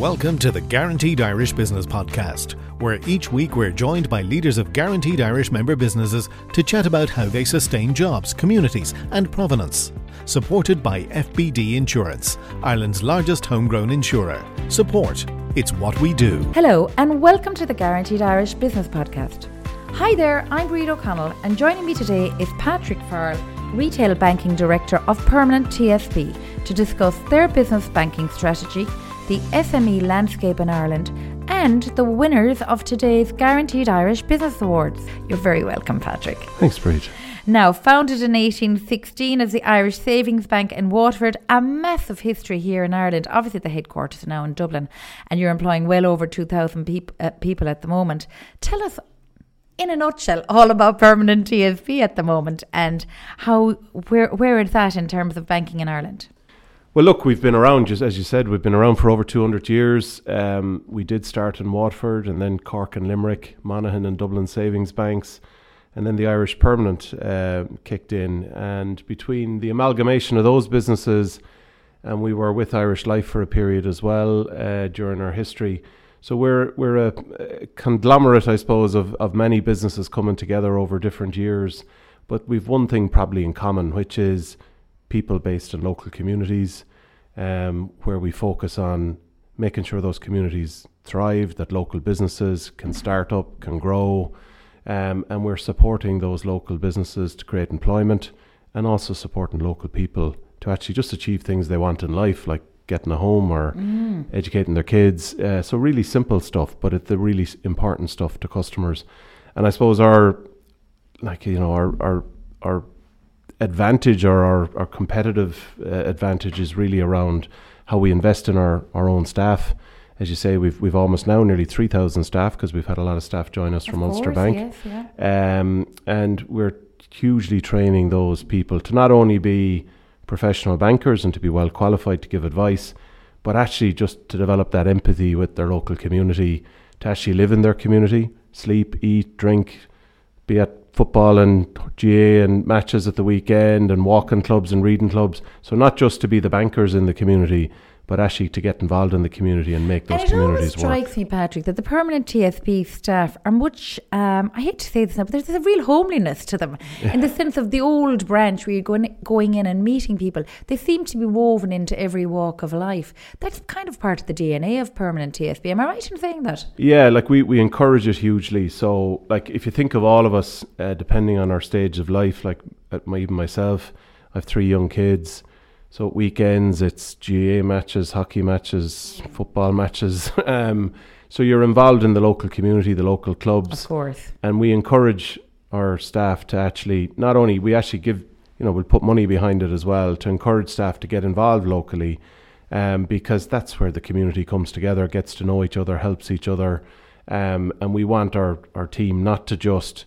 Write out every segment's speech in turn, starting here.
Welcome to the Guaranteed Irish Business Podcast, where each week we're joined by leaders of Guaranteed Irish member businesses to chat about how they sustain jobs, communities, and provenance. Supported by FBD Insurance, Ireland's largest homegrown insurer. Support, it's what we do. Hello, and welcome to the Guaranteed Irish Business Podcast. Hi there, I'm Bríd O'Connell, and joining me today is Patrick Farrell, Retail Banking Director of Permanent TSB, to discuss their business banking strategy the SME landscape in Ireland, and the winners of today's Guaranteed Irish Business Awards. You're very welcome, Patrick. Thanks, Bríd. Now, founded in 1816 as the Irish Savings Bank in Waterford, a massive history here in Ireland. Obviously, the headquarters are now in Dublin, and you're employing well over 2,000 peop- uh, people at the moment. Tell us, in a nutshell, all about permanent TSB at the moment and how where where it's at in terms of banking in Ireland. Well, look, we've been around, just as you said, we've been around for over 200 years. Um, we did start in Waterford and then Cork and Limerick, Monaghan and Dublin Savings Banks, and then the Irish Permanent uh, kicked in. And between the amalgamation of those businesses, and we were with Irish Life for a period as well uh, during our history. So we're we're a, a conglomerate, I suppose, of, of many businesses coming together over different years. But we've one thing probably in common, which is people based in local communities, um, where we focus on making sure those communities thrive, that local businesses can start up, can grow, um, and we're supporting those local businesses to create employment and also supporting local people to actually just achieve things they want in life, like getting a home or mm. educating their kids. Uh, so really simple stuff, but it's the really important stuff to customers. And I suppose our, like you know, our our our advantage or our, our competitive uh, advantage is really around how we invest in our, our own staff. As you say, we've we've almost now nearly three thousand staff because we've had a lot of staff join us of from course, Ulster Bank, yes, yeah. um, and we're hugely training those people to not only be professional bankers and to be well qualified to give advice, but actually just to develop that empathy with their local community, to actually live in their community, sleep, eat, drink, be at football and GA and matches at the weekend and walking clubs and reading clubs. So not just to be the bankers in the community, but actually to get involved in the community and make those and it communities always strikes me, Patrick, that the permanent TSB staff are much, um, I hate to say this now, but there's a real homeliness to them in the sense of the old branch where you're going, going in and meeting people. They seem to be woven into every walk of life. That's kind of part of the DNA of permanent TSB. Am I right in saying that? Yeah, like we, we encourage it hugely. So, like, if you think of all of us, uh, depending on our stage of life, like at my, even myself, I have three young kids. So weekends it's GA matches, hockey matches, football matches. um, so you're involved in the local community, the local clubs, Of course. and we encourage our staff to actually not only we actually give you know we'll put money behind it as well to encourage staff to get involved locally, um, because that's where the community comes together, gets to know each other, helps each other, um, and we want our our team not to just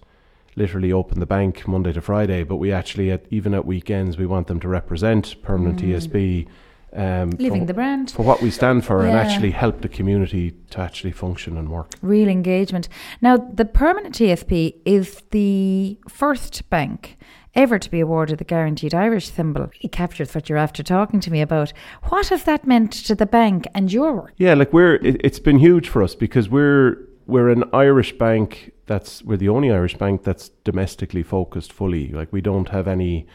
literally open the bank Monday to Friday, but we actually, at, even at weekends, we want them to represent permanent TSB. Um, Living for, the brand. for what we stand for and actually help the community to actually function and work. Real engagement. Now, the permanent TSB is the first bank ever to be awarded the Guaranteed Irish symbol. It captures what you're after talking to me about. What has that meant to the bank and your work? Yeah, like we're it, it's been huge for us because we're we're an Irish bank that's we're the only Irish bank that's domestically focused fully. Like we don't have any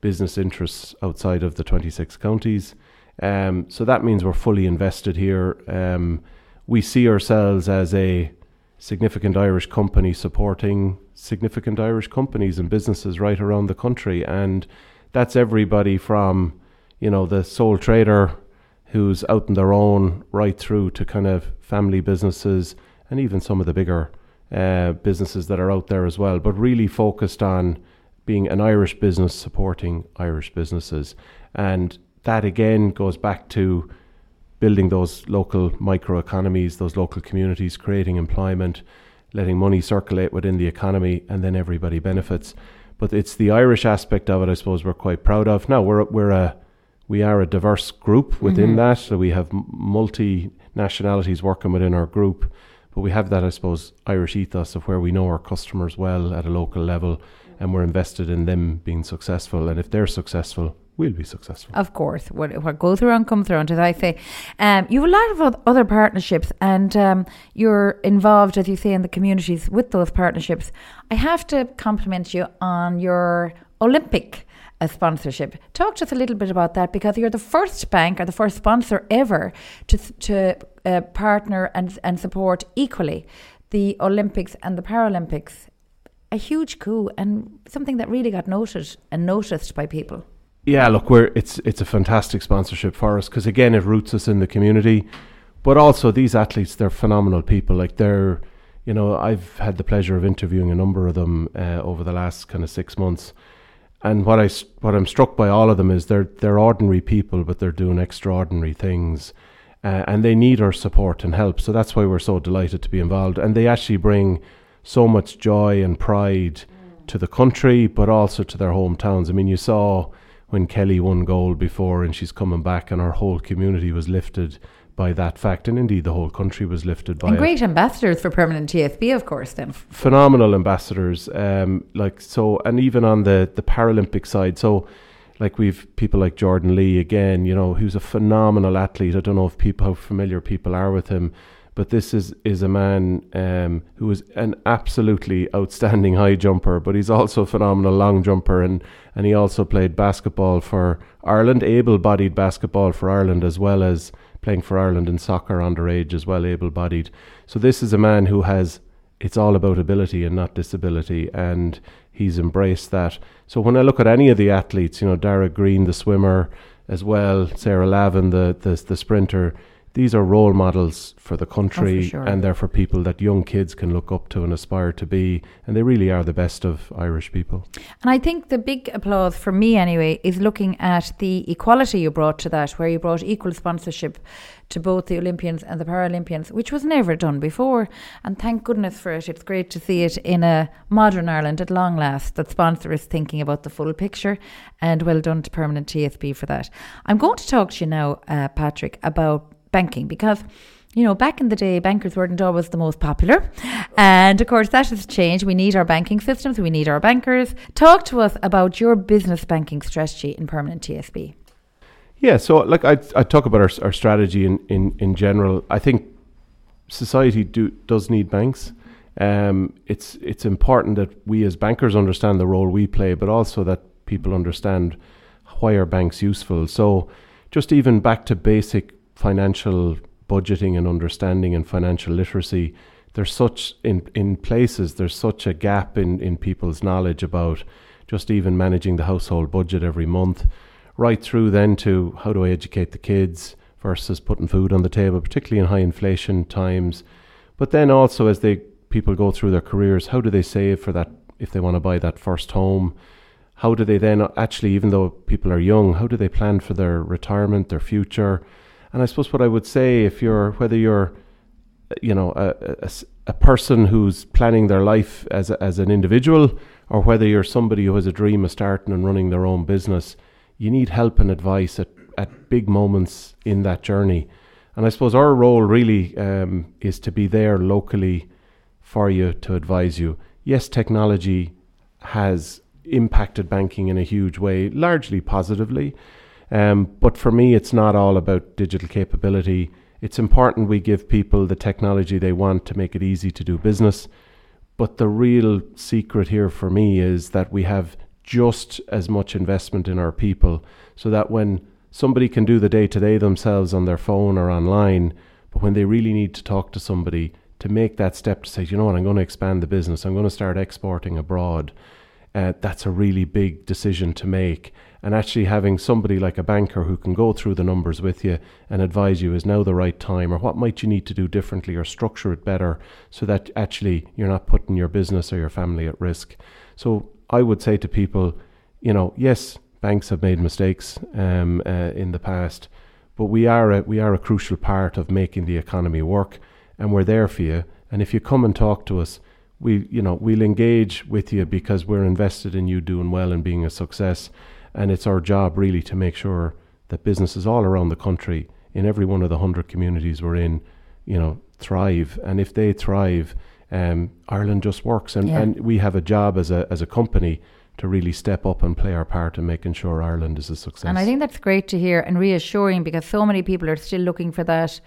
business interests outside of the 26 counties. Um, so that means we're fully invested here. Um, we see ourselves as a significant Irish company supporting significant Irish companies and businesses right around the country, and that's everybody from you know the sole trader who's out on their own right through to kind of family businesses and even some of the bigger uh, businesses that are out there as well, but really focused on being an Irish business supporting Irish businesses. And that again goes back to building those local microeconomies, those local communities, creating employment, letting money circulate within the economy, and then everybody benefits. But it's the Irish aspect of it, I suppose, we're quite proud of. Now we're we're a we are a diverse group within Mhm. that, so we have multi nationalities working within our group. But we have that, I suppose, Irish ethos of where we know our customers well at a local level, and we're invested in them being successful. And if they're successful, we'll be successful. Of course, what, what goes around comes around, as I say. Um, you have a lot of other partnerships, and um, you're involved, as you say, in the communities with those partnerships. I have to compliment you on your Olympic uh, sponsorship. Talk to us a little bit about that because you're the first bank or the first sponsor ever to to uh, partner and and support equally the Olympics and the Paralympics. A huge coup and something that really got noted and noticed by people. Yeah, look, we're it's it's a fantastic sponsorship for us because again, it roots us in the community, but also these athletes, they're phenomenal people. Like they're, you know, I've had the pleasure of interviewing a number of them uh, over the last kind of six months, and what I what I'm struck by all of them is they're they're ordinary people, but they're doing extraordinary things, uh, and they need our support and help. So that's why we're so delighted to be involved, and they actually bring so much joy and pride to the country, but also to their hometowns. I mean, you saw when Kellie won gold before and she's coming back and our whole community was lifted by that fact and indeed the whole country was lifted by and it. great ambassadors for permanent TSB of course then phenomenal ambassadors um, like so and even on the the Paralympic side so like we've people like Jordan Lee again you know who's a phenomenal athlete I don't know if people how familiar people are with him but this is is a man um, who is an absolutely outstanding high jumper, but he's also a phenomenal long jumper, and and he also played basketball for Ireland, able-bodied basketball for Ireland, as well as playing for Ireland in soccer underage as well, able-bodied. So this is a man who has it's all about ability and not disability, and he's embraced that. So when I look at any of the athletes, you know, Darragh Greene, the swimmer, as well, Sarah Lavin, the the, the sprinter these are role models for the country oh, for sure. and they're for people that young kids can look up to and aspire to be and they really are the best of Irish people. And I think the big applause for me anyway is looking at the equality you brought to that where you brought equal sponsorship to both the Olympians and the Paralympians which was never done before and thank goodness for it it's great to see it in a modern Ireland at long last that sponsor is thinking about the full picture and well done to Permanent TSB for that. I'm going to talk to you now uh, Patrick about banking because you know, back in the day, bankers weren't always the most popular. And of course, that has changed. We need our banking systems, we need our bankers. Talk to us about your business banking strategy in Permanent TSB. Yeah, so like I, I talk about our, our strategy in, in, in general. I think society do, does need banks. Um, it's it's important that we as bankers understand the role we play, but also that people understand why are banks useful. So, just even back to basic financial budgeting and understanding and financial literacy, there's such in in places there's such a gap in in people's knowledge about just even managing the household budget every month, right through then to how do I educate the kids versus putting food on the table, particularly in high inflation times. But then also as they people go through their careers, how do they save for that if they want to buy that first home? How do they then actually, even though people are young, how do they plan for their retirement, their future? And I suppose what I would say, if you're whether you're, you know, a, a, a person who's planning their life as a, as an individual, or whether you're somebody who has a dream of starting and running their own business, you need help and advice at, at big moments in that journey. And I suppose our role really um, is to be there locally for you to advise you. Yes, technology has impacted banking in a huge way, largely positively. Um, but for me, it's not all about digital capability. It's important we give people the technology they want to make it easy to do business. But the real secret here for me is that we have just as much investment in our people so that when somebody can do the day to day themselves on their phone or online, but when they really need to talk to somebody to make that step to say, you know what, I'm going to expand the business, I'm going to start exporting abroad, uh, that's a really big decision to make and actually having somebody like a banker who can go through the numbers with you and advise you is now the right time or what might you need to do differently or structure it better so that actually you're not putting your business or your family at risk. So I would say to people, you know, yes, banks have made mistakes um, uh, in the past, but we are a, we are a crucial part of making the economy work, and we're there for you. And if you come and talk to us, we you know we'll engage with you because we're invested in you doing well and being a success. And it's our job really to make sure that businesses all around the country, in every one of the 100 communities we're in, you know, thrive. And if they thrive, um, Ireland just works. And, Yeah. and we have a job as a, as a company to really step up and play our part in making sure Ireland is a success. And I think that's great to hear and reassuring because so many people are still looking for that.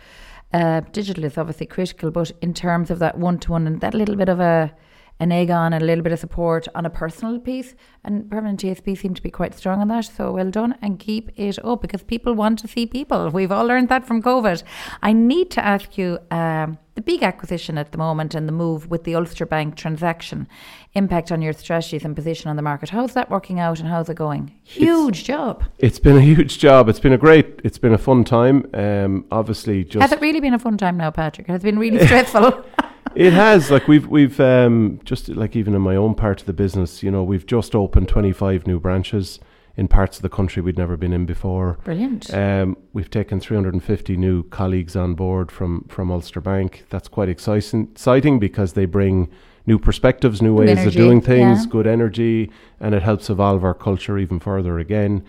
Uh, digital is obviously critical, but in terms of that one to one and that little bit of a an egg on and a little bit of support on a personal piece. And Permanent TSB seem to be quite strong on that. So well done and keep it up because people want to see people. We've all learned that from COVID. I need to ask you um, the big acquisition at the moment and the move with the Ulster Bank transaction impact on your strategies and position on the market. How's that working out and how's it going? Huge it's, job. It's been a huge job. It's been a great, it's been a fun time. Um, obviously, just. Has it really been a fun time now, Patrick? It has it been really stressful? it has like we've we've um, just like even in my own part of the business, you know, we've just opened twenty five new branches in parts of the country we'd never been in before. Brilliant. Um, we've taken 350 new colleagues on board from from Ulster Bank. That's quite exciting, exciting because they bring new perspectives, new ways energy, of doing things, yeah. good energy, and it helps evolve our culture even further. Again,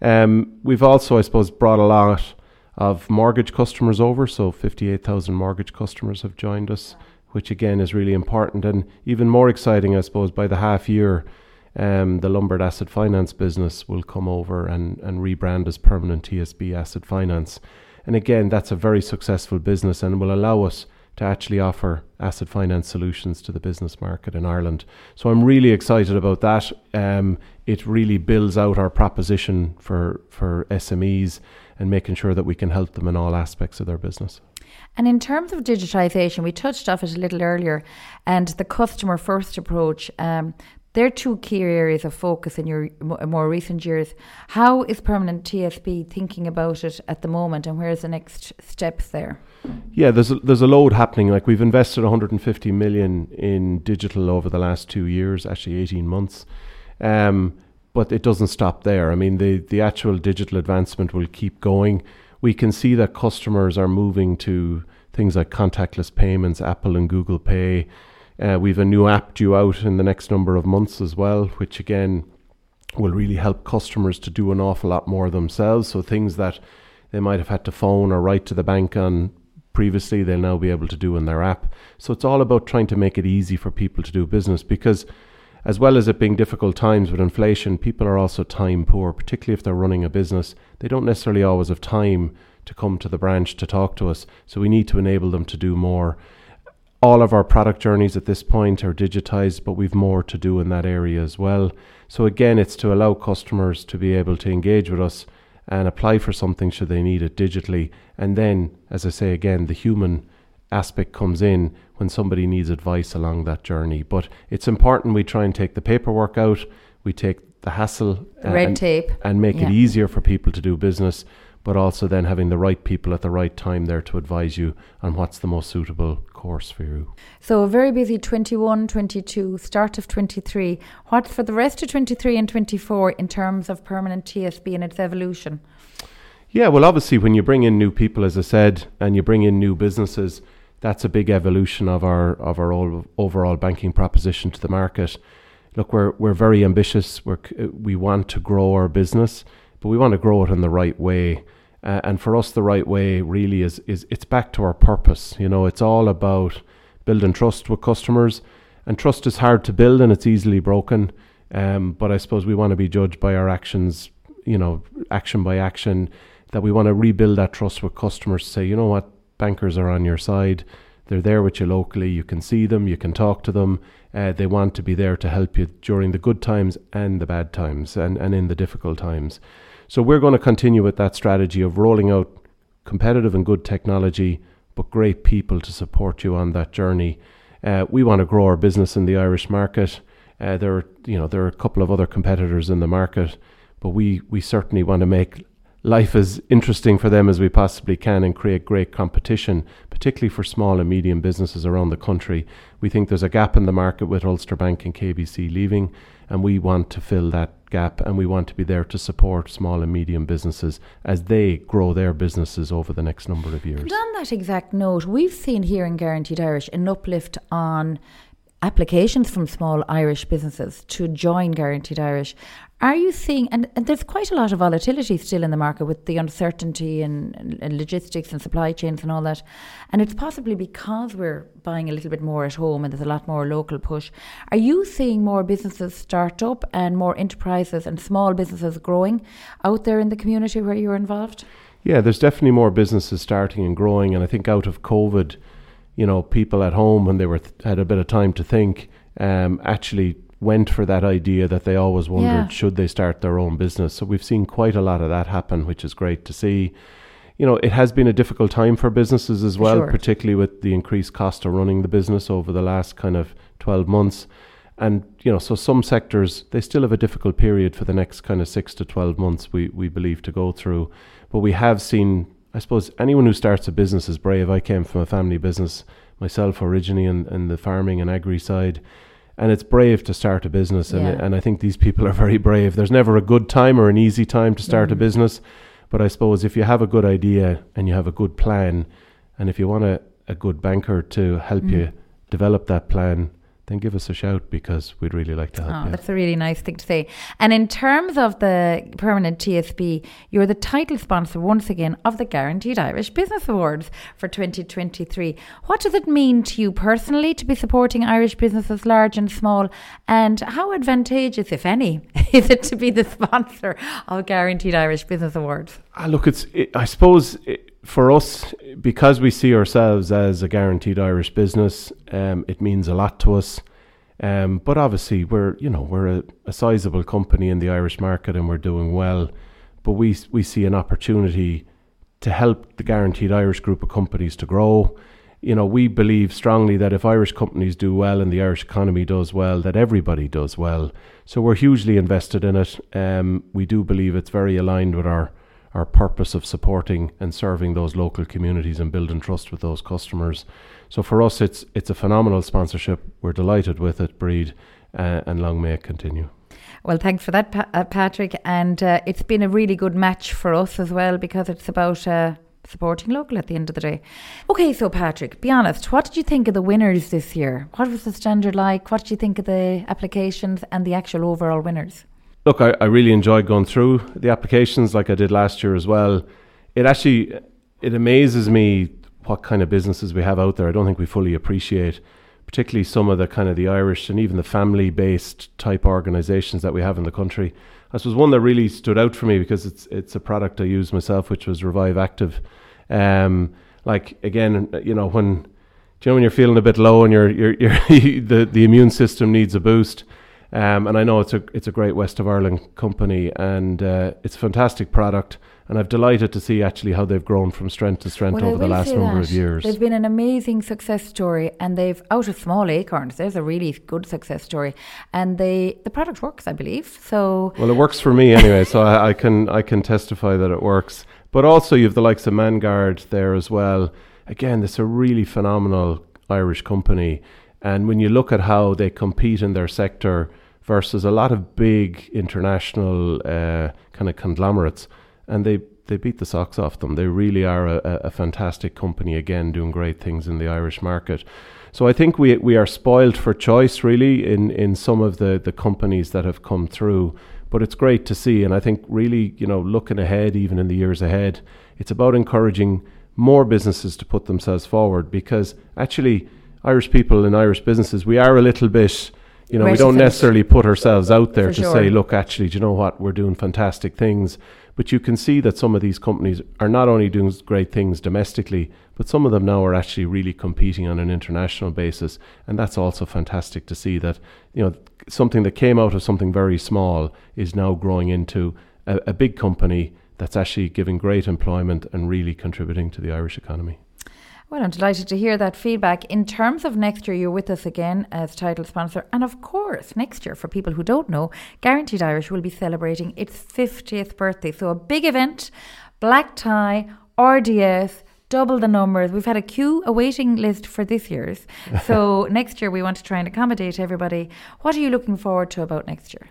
um, we've also, I suppose, brought a lot of mortgage customers over. So 58,000 mortgage customers have joined us which again is really important and even more exciting, I suppose, by the half year. Um, the Lombard Asset Finance business will come over and, and rebrand as Permanent TSB Asset Finance. And again, that's a very successful business and will allow us to actually offer asset finance solutions to the business market in Ireland. So I'm really excited about that. Um, it really builds out our proposition for, for SMEs and making sure that we can help them in all aspects of their business. And in terms of digitisation, we touched off it a little earlier, and the customer first approach. Um, they're two key areas of focus in your more recent years. How is Permanent TSB thinking about it at the moment, and where's the next steps there? Yeah, there's a, there's a load happening. Like we've invested 150 million in digital over the last two years, actually 18 months. Um, but it doesn't stop there. I mean, the the actual digital advancement will keep going we can see that customers are moving to things like contactless payments, Apple and Google Pay. Uh, we have a new app due out in the next number of months as well, which again will really help customers to do an awful lot more themselves. So things that they might have had to phone or write to the bank on previously, they'll now be able to do in their app. So it's all about trying to make it easy for people to do business because as well as it being difficult times with inflation, people are also time poor, particularly if they're running a business. They don't necessarily always have time to come to the branch to talk to us, so we need to enable them to do more. All of our product journeys at this point are digitized, but we've more to do in that area as well. So, again, it's to allow customers to be able to engage with us and apply for something should they need it digitally. And then, as I say again, the human aspect comes in when somebody needs advice along that journey. But it's important we try and take the paperwork out, we take the hassle, the red and, tape, and make yeah. it easier for people to do business. But also then having the right people at the right time there to advise you on what's the most suitable course for you. So a very busy 21, 22, start of 23. What's for the rest of 23 and 24 in terms of permanent TSB and its evolution? Yeah, well, obviously, when you bring in new people, as I said, and you bring in new businesses, that's a big evolution of our of our overall banking proposition to the market. Look, we're we're very ambitious. We we want to grow our business, but we want to grow it in the right way. Uh, and for us, the right way really is is it's back to our purpose. You know, it's all about building trust with customers, and trust is hard to build and it's easily broken. Um, but I suppose we want to be judged by our actions. You know, action by action. That we want to rebuild that trust with customers. To say, you know what, bankers are on your side. They're there with you locally. You can see them, you can talk to them. Uh, they want to be there to help you during the good times and the bad times and, and in the difficult times. So we're going to continue with that strategy of rolling out competitive and good technology, but great people to support you on that journey. Uh, we want to grow our business in the Irish market. Uh, there, are, you know, there are a couple of other competitors in the market, but we we certainly want to make life as interesting for them as we possibly can and create great competition, particularly for small and medium businesses around the country. We think there's a gap in the market with Ulster Bank and KBC leaving, and we want to fill that gap and we want to be there to support small and medium businesses as they grow their businesses over the next number of years. And on that exact note, we've seen here in Guaranteed Irish an uplift on applications from small Irish businesses to join Guaranteed Irish. Are you seeing, and, and, there's quite a lot of volatility still in the market with the uncertainty and, and, logistics and supply chains and all that. And it's possibly because we're buying a little bit more at home and there's a lot more local push. Are you seeing more businesses start up and more enterprises and small businesses growing out there in the community where you're involved? Yeah, there's definitely more businesses starting and growing. And I think out of COVID, you know, people at home when they were th- had a bit of time to think, um, actually went for that idea that they always wondered yeah. should they start their own business. So we've seen quite a lot of that happen, which is great to see. You know, it has been a difficult time for businesses as well, sure. particularly with the increased cost of running the business over the last kind of 12 months. And, you know, so some sectors, they still have a difficult period for the next kind of six to 12 months, we, we believe, to go through. But we have seen, I suppose, anyone who starts a business is brave. I came from a family business myself originally in, in the farming and agri side and it's brave to start a business and, yeah. and I think these people are very brave. There's never a good time or an easy time to start mm. a business, but I suppose if you have a good idea and you have a good plan and if you want a, a good banker to help mm. you develop that plan, then give us a shout because we'd really like to help oh, you. That's a really nice thing to say. And in terms of the permanent TSB, you're the title sponsor once again of the Guaranteed Irish Business Awards for 2023. What does it mean to you personally to be supporting Irish businesses, large and small? And how advantageous, if any, is it to be the sponsor of Guaranteed Irish Business Awards? Ah, look, it's. It, I suppose. It, for us, because we see ourselves as a guaranteed Irish business, um, it means a lot to us. Um, but obviously, we're you know we're a, a sizable company in the Irish market and we're doing well. But we we see an opportunity to help the guaranteed Irish group of companies to grow. You know, we believe strongly that if Irish companies do well and the Irish economy does well, that everybody does well. So we're hugely invested in it. Um, we do believe it's very aligned with our our purpose of supporting and serving those local communities and building trust with those customers. So for us, it's it's a phenomenal sponsorship. We're delighted with it, Bríd, uh, and long may it continue. Well, thanks for that, pa- uh, Patrick. And uh, it's been a really good match for us as well because it's about uh, supporting local at the end of the day. Okay, so Patrick, be honest, what did you think of the winners this year? What was the standard like? What did you think of the applications and the actual overall winners? Look, I, I really enjoyed going through the applications like I did last year as well. It actually it amazes me what kind of businesses we have out there. I don't think we fully appreciate, particularly some of the kind of the Irish and even the family based type organisations that we have in the country. This was one that really stood out for me because it's it's a product I use myself, which was Revive Active. Um, like again, you know when you know when you're feeling a bit low and your your your the the immune system needs a boost um, and I know it's a it's a great West of Ireland company, and uh, it's a fantastic product. And I'm delighted to see actually how they've grown from strength to strength well, over the last number of years. There's been an amazing success story, and they've out of small acorns. There's a really good success story, and they the product works, I believe. So well, it works for me anyway, so I, I can I can testify that it works. But also, you have the likes of Mangard there as well. Again, it's a really phenomenal Irish company. And when you look at how they compete in their sector versus a lot of big international uh, kind of conglomerates, and they they beat the socks off them. They really are a, a, fantastic company again, doing great things in the Irish market. So I think we we are spoiled for choice really in in some of the the companies that have come through. But it's great to see, and I think really you know looking ahead, even in the years ahead, it's about encouraging more businesses to put themselves forward because actually Irish people and Irish businesses, we are a little bit, you know, we don't necessarily put ourselves out there to sure. say, look, actually, do you know what? We're doing fantastic things. But you can see that some of these companies are not only doing great things domestically, but some of them now are actually really competing on an international basis. And that's also fantastic to see that, you know, something that came out of something very small is now growing into a, a big company that's actually giving great employment and really contributing to the Irish economy. Well, I'm delighted to hear that feedback. In terms of next year, you're with us again as title sponsor. And of course, next year, for people who don't know, Guaranteed Irish will be celebrating its 50th birthday. So, a big event, black tie, RDS, double the numbers. We've had a queue, a waiting list for this year's. So, next year, we want to try and accommodate everybody. What are you looking forward to about next year?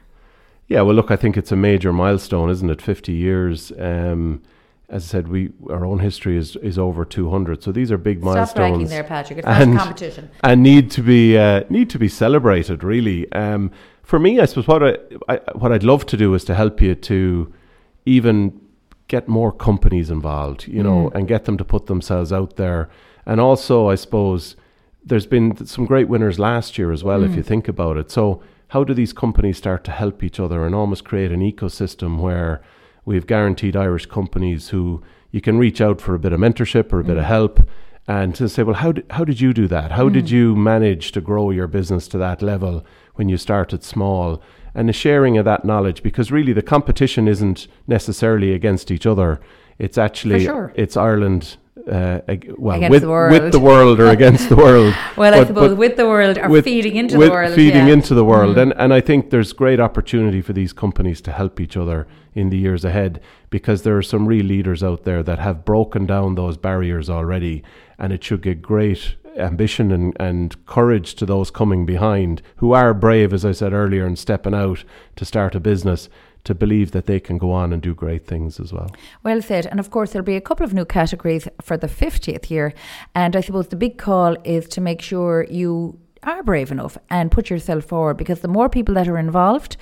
Yeah, well, look, I think it's a major milestone, isn't it? 50 years. Um, as I said, we our own history is is over 200. So these are big Stop milestones. there, Patrick. It's not competition. and need to be uh, need to be celebrated. Really, um, for me, I suppose what I, I what I'd love to do is to help you to even get more companies involved, you know, Mm. and get them to put themselves out there. And also, I suppose there's been some great winners last year as well, if you Mm. think about it. So, how do these companies start to help each other and almost create an ecosystem where we've guaranteed Irish companies who you can reach out for a bit of mentorship or a bit of mm. help and to say, well, how did, how did you do that? How did mm. you manage to grow your business to that level when you started small? And the sharing of that knowledge, because really the competition isn't necessarily against each other. It's actually sure. it's Ireland. Uh, well, Against with, the world. with the world or against the world. Well, I suppose with the world or with- feeding into the world. feeding yeah. into the world Mm. and and I think there's great opportunity for these companies to help each other in the years ahead because there are some real leaders out there that have broken down those barriers already and it should give great ambition and, and courage to those coming behind who are brave as I said earlier and stepping out to start a business to believe that they can go on and do great things as well. Well said. And of course, there'll be a couple of new categories for the 50th year. And I suppose the big call is to make sure you are brave enough and put yourself forward because the more people that are involved,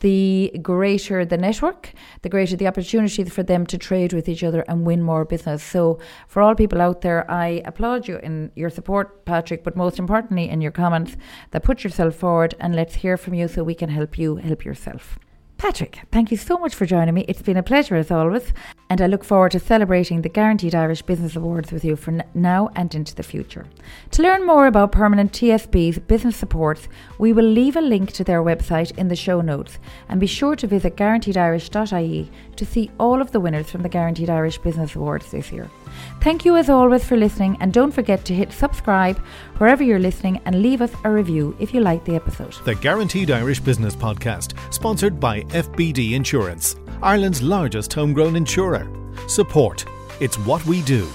the greater the network, the greater the opportunity for them to trade with each other and win more business. So, for all people out there, I applaud you in your support, Patrick, but most importantly in your comments that put yourself forward and let's hear from you so we can help you help yourself. Patrick, thank you so much for joining me. It's been a pleasure as always, and I look forward to celebrating the Guaranteed Irish Business Awards with you for now and into the future. To learn more about Permanent TSB's business supports, we will leave a link to their website in the show notes, and be sure to visit guaranteedirish.ie to see all of the winners from the Guaranteed Irish Business Awards this year. Thank you as always for listening, and don't forget to hit subscribe wherever you're listening and leave us a review if you like the episode. The Guaranteed Irish Business Podcast, sponsored by FBD Insurance, Ireland's largest homegrown insurer. Support. It's what we do.